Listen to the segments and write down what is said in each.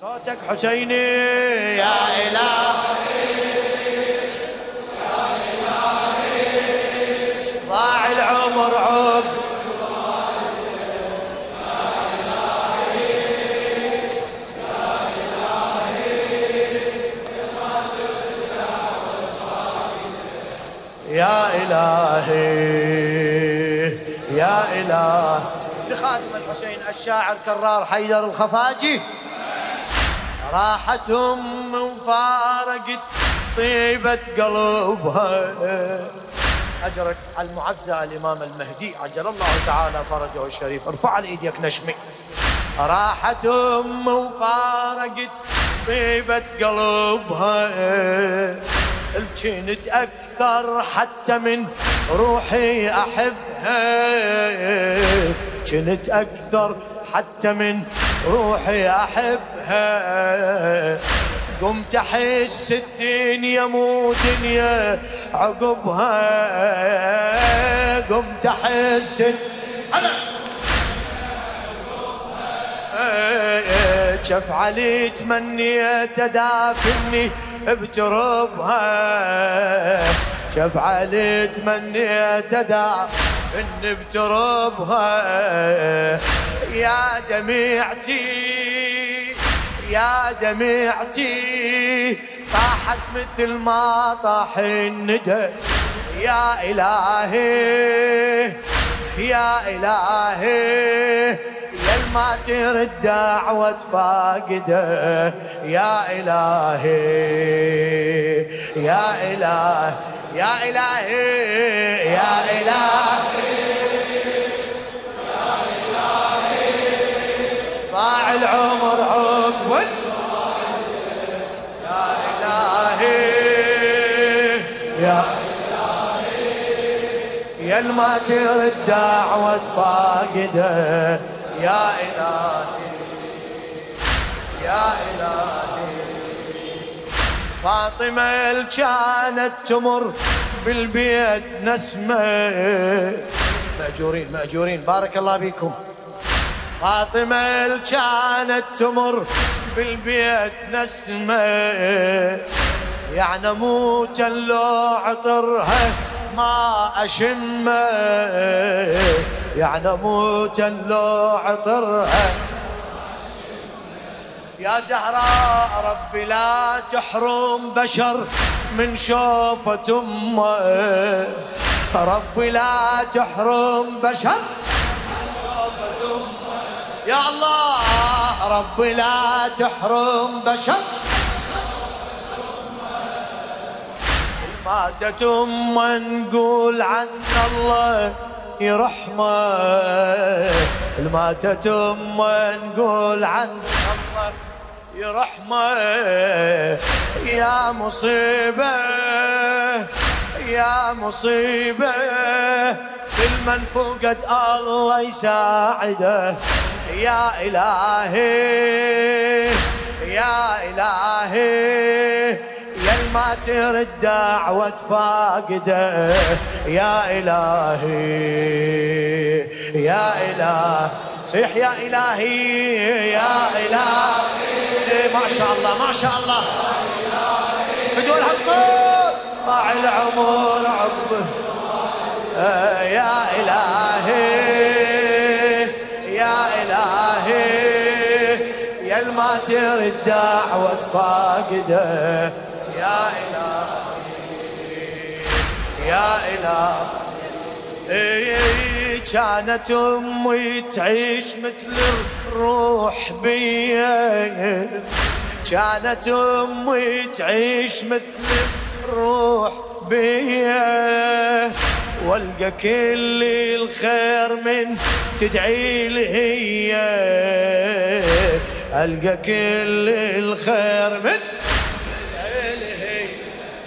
صوتك حسيني يا إلهي. ضاع العمر عب. يا إلهي يا إله لخادم الحسين الشاعر كرار حيدر الخفاجي. راحتهم من فارقت طيبة قلبها أجرك على المعزى الإمام المهدي. عجل الله تعالى فرجه الشريف. ارفع لإيديك نشمي راحتهم من فارقت طيبة قلبها الجنت أكثر حتى من روحي أحبها؟ كنت أكثر حتى من روحي أحبها. قمت أحس الدنيا مو دنيا عقبها. قمت أحس شف علي تمنيت أدافني بتربها. شف علي تمنيت أدافني بتربها يا دمعتي يا دمعتي طاحت مثل ما طاح الندى. يا إلهي يا إلهي يا ما ترد دعوة فاقدة. يا إلهي يا إله يا إلهي يا إلهي. ضاع العمر عقب يا إلهي يا يا ما ترد دعوة فاقده يا إلهي يا إلهي. فاطمة كانت تمر بالبيت نسمة. مأجورين مأجورين. بارك الله بكم فاطمة كانت تمر بالبيت نسمة. يعني موت لو عطرها ما أشمة. يعني موت لو عطرها يا زهراء ربي لا تحرم بشر من شوفة أمه. ربي لا تحرم بشر يا الله ربي لا تحرم بشر ماتت أم نقول عن الله يرحمه. ماتت أم نقول عن الله يرحمه يا مصيبة يا مصيبة. كل من فقد الله يساعده يا إلهي يا إلهي. يا ما ترد دعوة فاقده يا إلهي. يا إله. صيح يا إلهي يا إلهي. ما شاء الله ما شاء الله. بدون هالصوت. ضاع العمر عقبه يا إلهي ما ترد دعوة فاقده يا إلهي يا إلهي. كانت أمي تعيش مثل الروح بيا. كانت أمي تعيش مثل الروح بيا. والقى كل الخير من تدعي لي هي. القى كل الخير من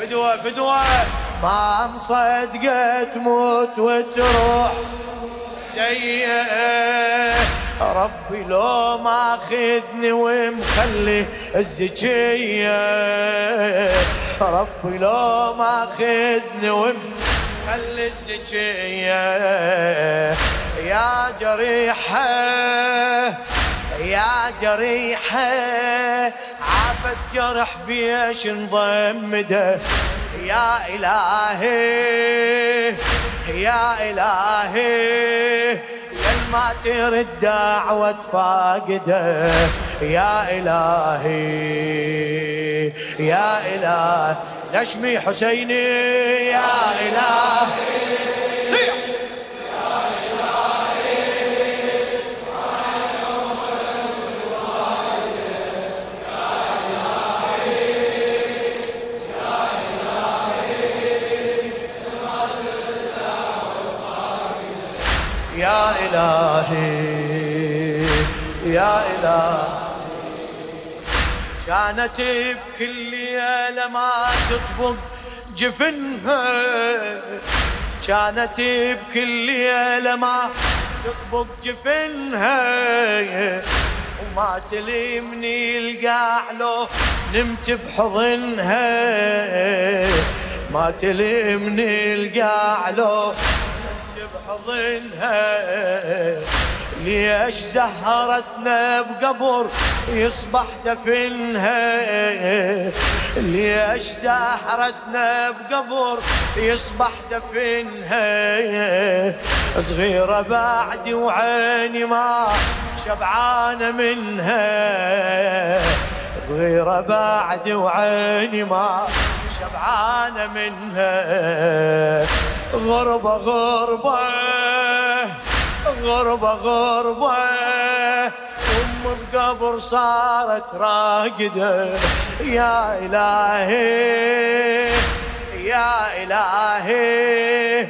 فدوة فدوة ما مصدقت تموت وتروح. ربي لو ماخذني ومخلي الزكية. ربي لو ماخذني ومخلي الزكية. يا جريحة يا جريحة عافت جرح بيش نضمده يا إلهي يا إلهي ما ترد دعوة فاقده يا إلهي يا إله نشمي حسيني يا إلهي. إلهي يا إلهي. كانت بكل ليلة ما تطبق جفنها. كانت بكل ليلة ما تطبق جفنها. وما تلمني القاع لو نمت بحضنها. ما تلمني القاع لو بحضنها ليش زهرتنا بقبر يصبح دفنها؟ ليش زهرتنا بقبر يصبح دفنها؟ صغيرة بعدي وعيني ما شبعانة منها. صغيرة بعدي وعيني ما شبعانة منها. غربة غربة غربة غربة. أم بقبر صارت راقدة. يا إلهي يا إلهي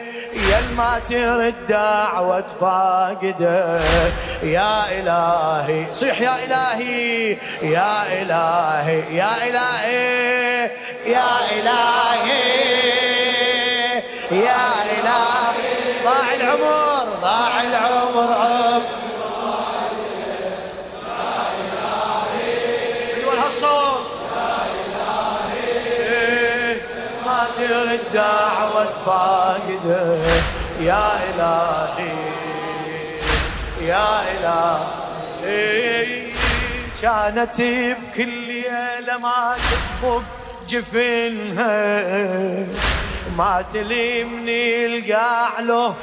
يا ما ترد دعوة فاقدة. يا إلهي صيح يا إلهي يا إلهي يا إلهي يا إلهي. يا إله. ضاع العمر ضاع العمر. عمر يقول هالصوت. ما ترد دعوة فاقده يا إلهي يا إلهي. كانت بكل ليلة ما تبق جفنها. ما تلمني القاع له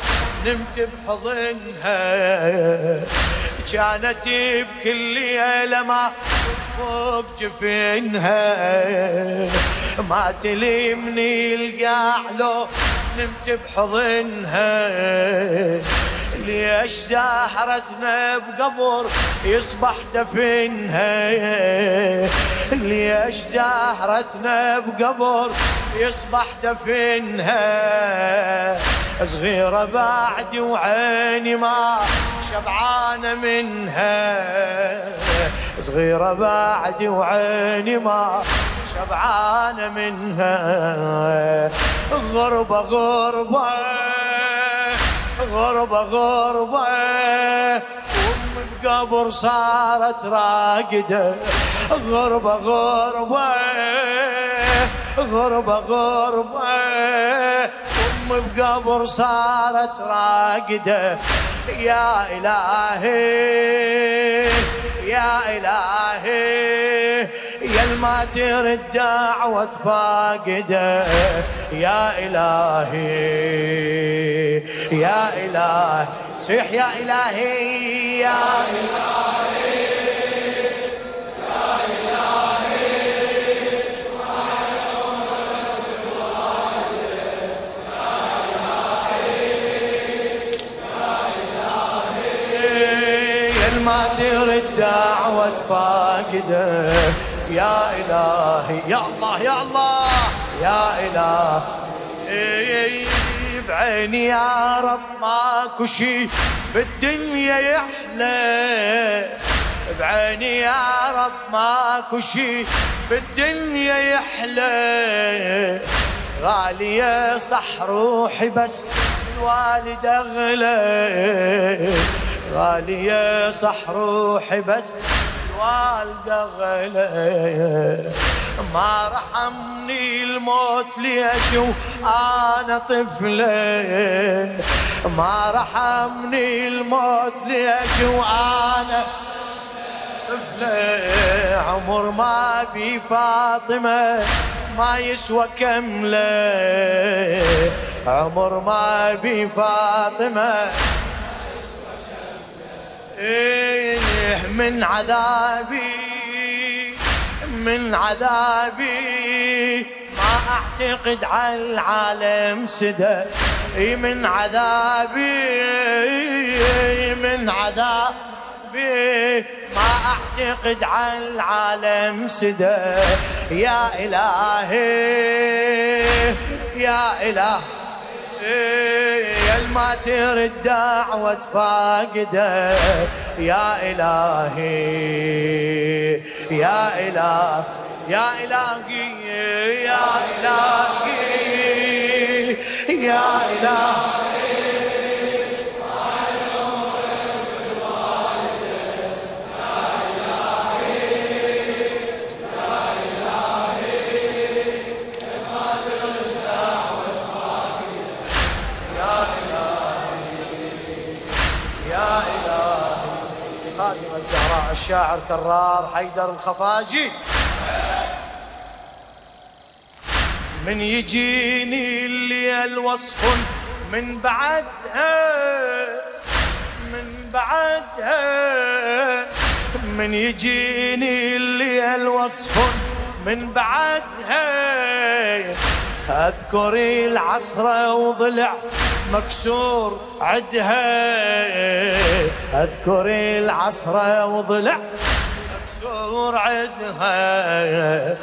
نمت بحضنها. كانت بكل ليلة ما فوق جفنها. ما تلمني القاع له نمت بحضنها. ليش زهرتنا بقبر يصبح دفنها؟ ليش زهرتنا بقبر يصبح دفنها؟ صغيرة بعد وعيني ما شبعانة منها. صغيرة بعد وعيني ما شبعانة منها. غربة غربة. غربة غربة. أم القبر صارت راقدة. غربة غربة. غربة غربة. أم بقبر صارت راقدة. يا إلهي يا إلهي. يا ما ترد دعوة فاقدة. يا إلهي يا إلهي صيح يا إلهي يا إلهي ما ترد دعوة فاقده يا إلهي يا الله يا الله يا إله. بعيني يا رب ماكو شي بالدنيا يحلى. بعيني يا رب ماكو شي بالدنيا يحلى. غالية صح روحي بس الوالد أغلى. غالية صح روحي بس الوالدة غلي ما رحمني الموت ليش وأنا طفلة. ما رحمني الموت ليش وأنا طفلة. عمر ما بي فاطمة ما يسوى كملة. عمر ما بي فاطمة إيه من عذابي من عذابي ما أعتقد على العالم سدى. من عذابي من عذابي ما أعتقد على العالم سدى. يا إلهي يا إلهي يا ما ترد دعوة فاقده يا إلهي يا إله يا إلهي يا إلهي يا إلهي. الزهراء الشاعر كرار حيدر الخفاجي. من يجيني الليل وصف من بعدها من بعدها. من يجيني الليل وصف من بعدها. أذكر العصر وضلع مكسور عدها. أذكر العصر وضلع. مكسور عدها.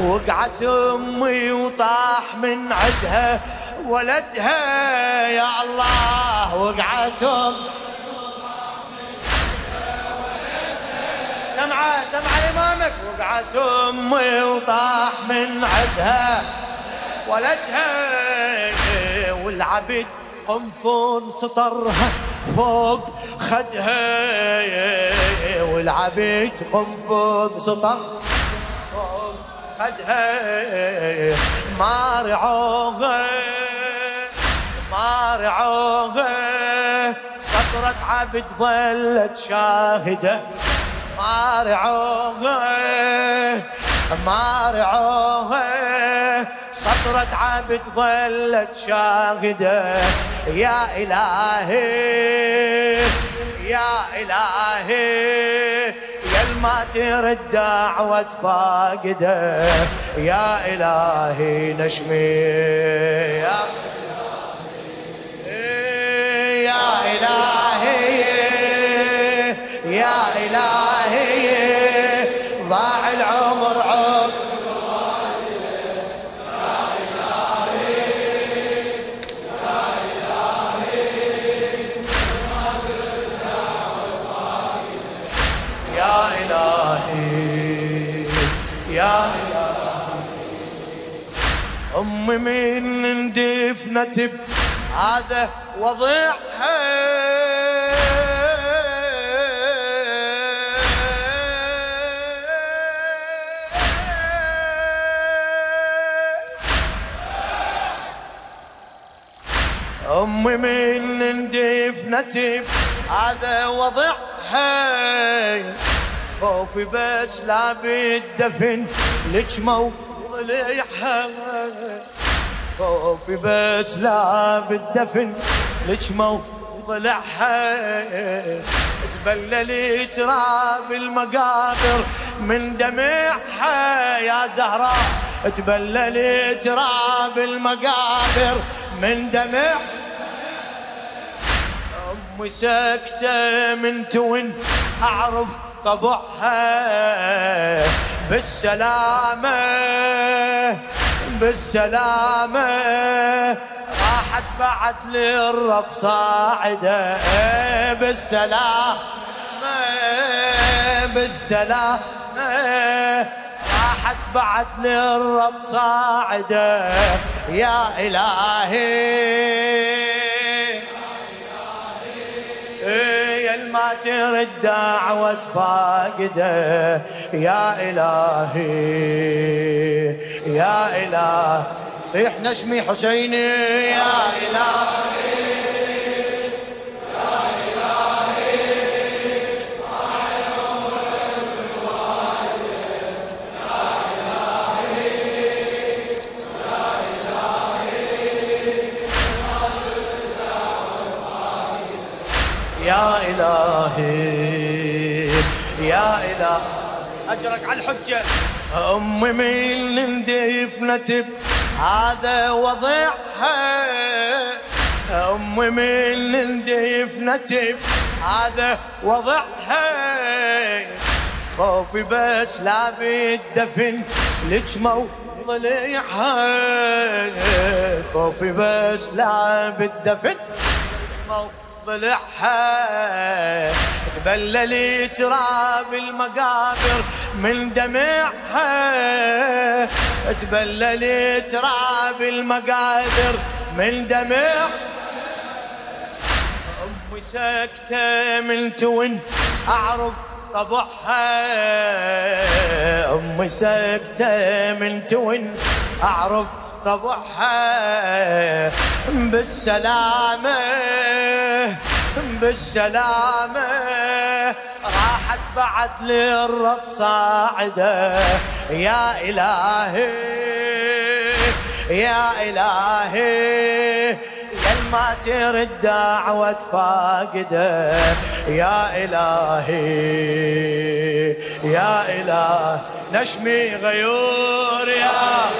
وقعت أمي وطاح من عدها. ولدها. يا الله وقعت امي سمعة سمعة إمامك وقعت أمي وطاح من عدها. ولدها. والعبد قنفذ سطرها فوق خدها والعبد قنفذ سطر فوق خدها. ما رعوها ما رعوها سطرة عبد ظلت شاهدة. ما رعوها ما رعوها سطرة عبد ظلت شاهدة. يا إلهي يا إلهي يا ما ترد دعوة فاقدة. يا إلهي نشمي يا يا إلهي يا إلهي. أم من اندفنت هذا وضعها أم من اندفنت هذا وضعها خوفي بس لا بالدفن لجمو ضليعها خوفي بس لا بالدفن لجمو ضلعها تبلل تراب المقابر من دمعها. يا زهراء تبلل تراب المقابر من دمع أمي سكته من تون أعرف طبعها. بالسلامة بالسلامة. راحت بعد للرب صاعدة بالسلامة بالسلامة. راحت بعد للرب صاعدة يا إلهي. ما ترد دعوة فاقدة. يا إلهي يا إله صيح نشمي حسيني. يا إلهي إلهي أجرك على الحجة. أمي من دفنت هذا وضعها. أمي من دفنت هذا وضعها. خوفي بس لا بالدفن لك ضليعها خوفي بس لا بالدفن ضلعها تبللي تراب المقابر من دمعها. تبللي تراب المقابر من دمع أمي سكتة من تون أعرف طبعها. أمي سكتة من تون أعرف طبعها. بالسلامة. بالسلامة. راحت بعد للرب صاعدة. يا إلهي يا إلهي ما ترد دعوة فاقدة. يا إلهي يا إله نشمي غيور يا